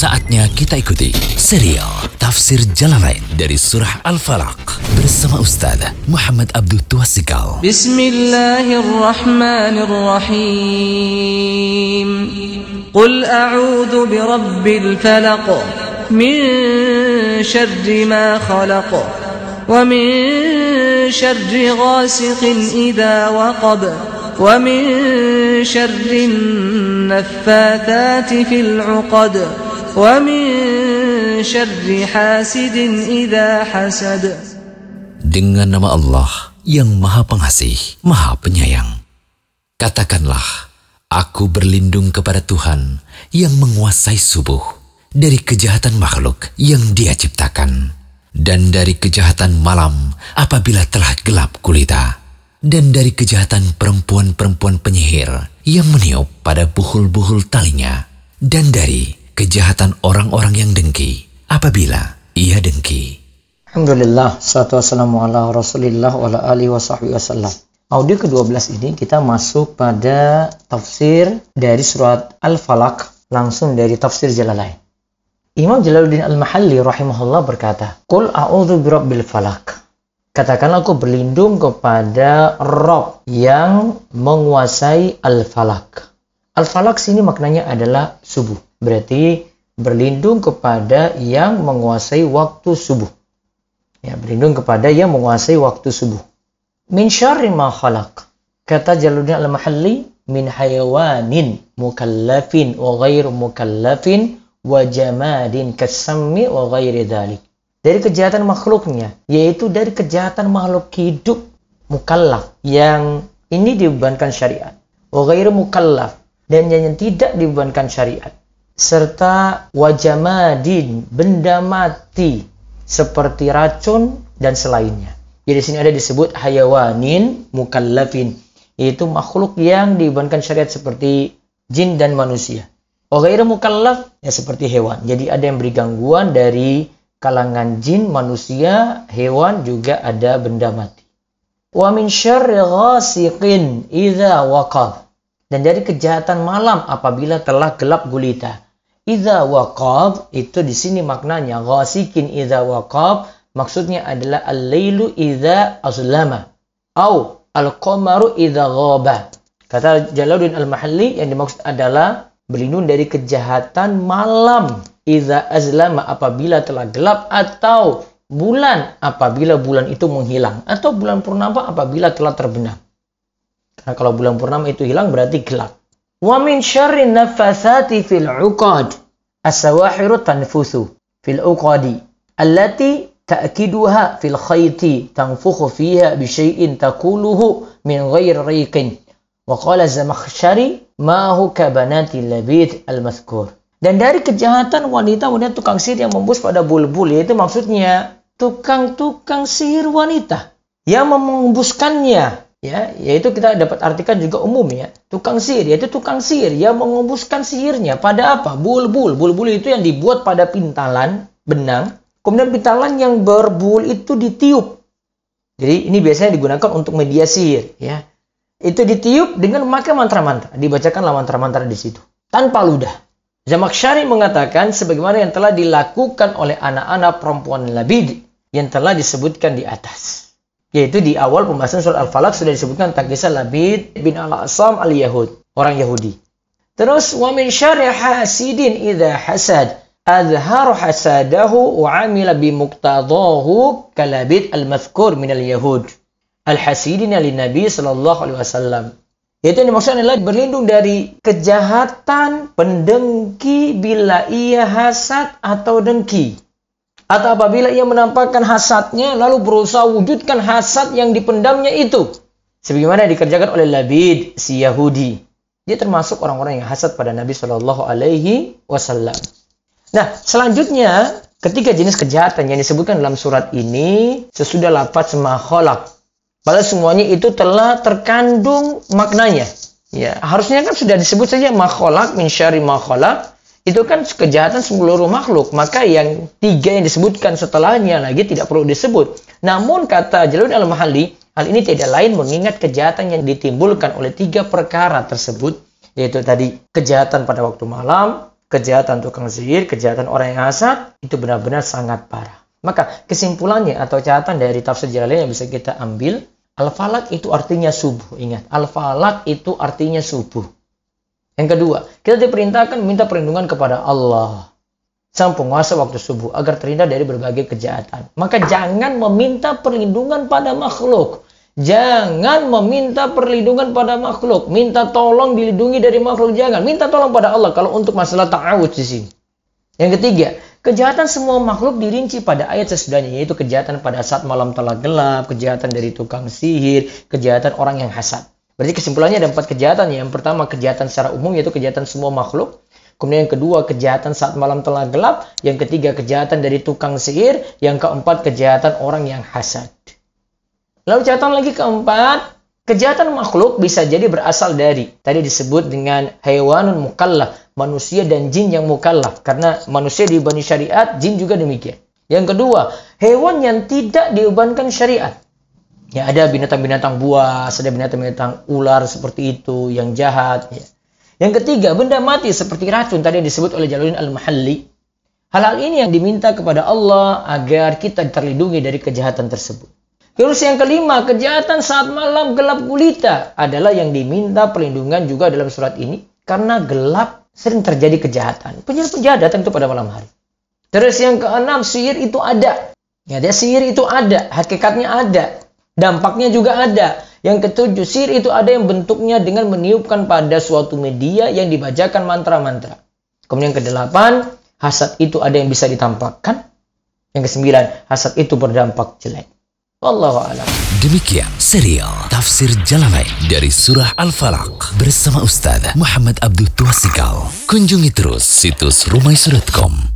Saatnya kita ikuti serial Tafsir Jalan Lain dari Surah Al-Falaq bersama Ustaz Muhammad Abdul Tuasikal. Bismillahirrahmanirrahim. Qul a'udhu birabbil falaq min syarri ma khalaq wa min syarri ghasiqin idha waqab ومن شر النفاثات في العقد Dengan nama Allah yang maha pengasih, maha penyayang. Katakanlah, aku berlindung kepada Tuhan yang menguasai subuh dari kejahatan makhluk yang dia ciptakan dan dari kejahatan malam apabila telah gelap kulita dan dari kejahatan perempuan-perempuan penyihir yang meniup pada buhul-buhul talinya, dan dari kejahatan orang-orang yang dengki apabila ia dengki. Alhamdulillah, salatu wassalamu ala rasulillah wa ala alihi wa sahbihi wasallam. Audio ke-12 ini kita masuk pada tafsir dari surat Al-Falaq langsung dari tafsir Jalalain. Imam Jalaluddin Al-Mahalli rahimahullah berkata, Qul a'udhu birabbil falak. Katakanlah aku berlindung kepada Rob yang menguasai Al-Falak. Al-Falak sini maknanya adalah subuh. Berarti berlindung kepada yang menguasai waktu subuh. Ya, berlindung kepada yang menguasai waktu subuh. Min syarri ma khalaq. Kata Jalaluddin Al-Mahalli, min hayawanin mukallafin wa ghairu mukallafin wa jamadin kasammi wa ghairi dhalik. Dari kejahatan makhluknya, yaitu dari kejahatan makhluk hidup mukallaf yang ini dibebankan syariat. Wa ghairu mukallaf dan yang tidak dibebankan syariat. Serta wajamadin, benda mati seperti racun dan selainnya. Jadi sini ada disebut hayawanin mukallafin, yaitu makhluk yang dibebankan syariat seperti jin dan manusia. Wagairu mukallaf ya seperti hewan. Jadi ada yang beri gangguan dari kalangan jin, manusia, hewan juga ada benda mati. Wa min syarri ghasiqin idza waqab. Dan dari kejahatan malam apabila telah gelap gulita. Idza waqab itu di sini maknanya ghasikin idza waqab maksudnya adalah al-lailu idza azlama au al-qamaru idza ghaba. Kata Jalaluddin Al-Mahalli yang dimaksud adalah berlindung dari kejahatan malam idza azlama apabila telah gelap atau bulan apabila bulan itu menghilang atau bulan purnama apabila telah terbenam. Karena kalau bulan purnama itu hilang berarti gelap. Wa min syarri nafathati fil uqad. As-sawahiru tanfusu fil uqadi allati ta'kiduha fil khayti tanfukhu fiha bi syai'in taquluhu min ghairi riqin. Wa qala Zamakhsyari ma hu kabanati labid al-mazkur. Dan dari kejahatan wanita-wanita tukang sihir yang membus pada bulbul yaitu maksudnya tukang-tukang sihir wanita yang mengembuskannya ya yaitu kita dapat artikan juga umum ya. Tukang sihir yaitu tukang sihir. Yang mengembuskan sihirnya pada apa? Bulbul. Bulbul itu yang dibuat pada pintalan benang. Kemudian pintalan yang berbul itu ditiup. Jadi ini biasanya digunakan untuk media sihir ya. Itu ditiup dengan memakai mantra-mantra. Dibacakanlah mantra-mantra di situ. Tanpa ludah. Zamaksyari mengatakan sebagaimana yang telah dilakukan oleh anak-anak perempuan Labid yang telah disebutkan di atas yaitu di awal pembahasan surat Al-Falaq sudah disebutkan tentang kisah Labid bin Al-Asam al-Yahud, orang Yahudi. Terus wa min syarri hasidin idza hasad azharu hasadahu wa amila bi muqtadahu kalabid al-mazkur min al-yahud. Al-hasidin lin Nabi sallallahu alaihi wasallam. Yaitu yang dimaksud adalah berlindung dari kejahatan pendengki bila ia hasad atau dengki atau apabila ia menampakkan hasadnya lalu berusaha wujudkan hasad yang dipendamnya itu. Sebagaimana dikerjakan oleh Labid si Yahudi. Dia termasuk orang-orang yang hasad pada Nabi Shallallahu Alaihi Wasallam. Nah selanjutnya ketiga jenis kejahatan yang disebutkan dalam surat ini sesudah lafaz makholak padahal semuanya itu telah terkandung maknanya. Ya harusnya kan sudah disebut saja makholak min syari makholak itu kan kejahatan seluruh makhluk. Maka yang tiga yang disebutkan setelahnya lagi tidak perlu disebut. Namun kata Jalur al-Mahalli, hal ini tidak lain mengingat kejahatan yang ditimbulkan oleh tiga perkara tersebut. Yaitu tadi kejahatan pada waktu malam, kejahatan tukang sihir, kejahatan orang yang hasad, itu benar-benar sangat parah. Maka kesimpulannya atau catatan dari tafsir Jalalain yang bisa kita ambil, Al-Falak itu artinya subuh. Ingat, Al-Falak itu artinya subuh. Yang kedua, kita diperintahkan minta perlindungan kepada Allah. Sang penguasa waktu subuh agar terhindar dari berbagai kejahatan. Maka jangan meminta perlindungan pada makhluk. Jangan meminta perlindungan pada makhluk. Minta tolong dilindungi dari makhluk. Jangan. Minta tolong pada Allah kalau untuk masalah ta'awud di sini. Yang ketiga, Kejahatan semua makhluk dirinci pada ayat sesudahnya, yaitu kejahatan pada saat malam telah gelap, kejahatan dari tukang sihir, kejahatan orang yang hasad. Berarti kesimpulannya ada empat kejahatan. Yang pertama kejahatan secara umum, yaitu kejahatan semua makhluk. Kemudian yang kedua kejahatan saat malam telah gelap. Yang ketiga kejahatan dari tukang sihir. Yang keempat kejahatan orang yang hasad. Lalu catatan lagi keempat, Kejahatan makhluk bisa jadi berasal dari tadi disebut dengan hewanun mukallaf, manusia dan jin yang mukallaf karena manusia diubani syariat, jin juga demikian. Yang kedua, hewan yang tidak diubankan syariat. Ya ada binatang-binatang buas, ada binatang-binatang ular seperti itu yang jahat. Ya. Yang ketiga, benda mati seperti racun tadi disebut oleh Jaluddin Al-Mahalli. Hal-hal ini yang diminta kepada Allah agar kita terlindungi dari kejahatan tersebut. Terus yang kelima, kejahatan saat malam gelap gulita adalah yang diminta perlindungan juga dalam surat ini. Karena gelap sering terjadi kejahatan. Penjahat-penjahat datang itu pada malam hari. Terus yang keenam, sihir itu ada. Ya, dia sihir itu ada, hakikatnya ada. Dampaknya juga ada. Yang ketujuh, sihir itu ada yang bentuknya dengan meniupkan pada suatu media yang dibacakan mantra-mantra. Kemudian yang kedelapan, hasad itu ada yang bisa ditampakkan. Yang kesembilan, hasad itu berdampak jelek. Wallahu a'lam. Demikian serial Tafsir Jalalain dari Surah Al-Falaq bersama Ustaz Muhammad Abdul Tuasikal. Kunjungi terus situs rumaisurah.com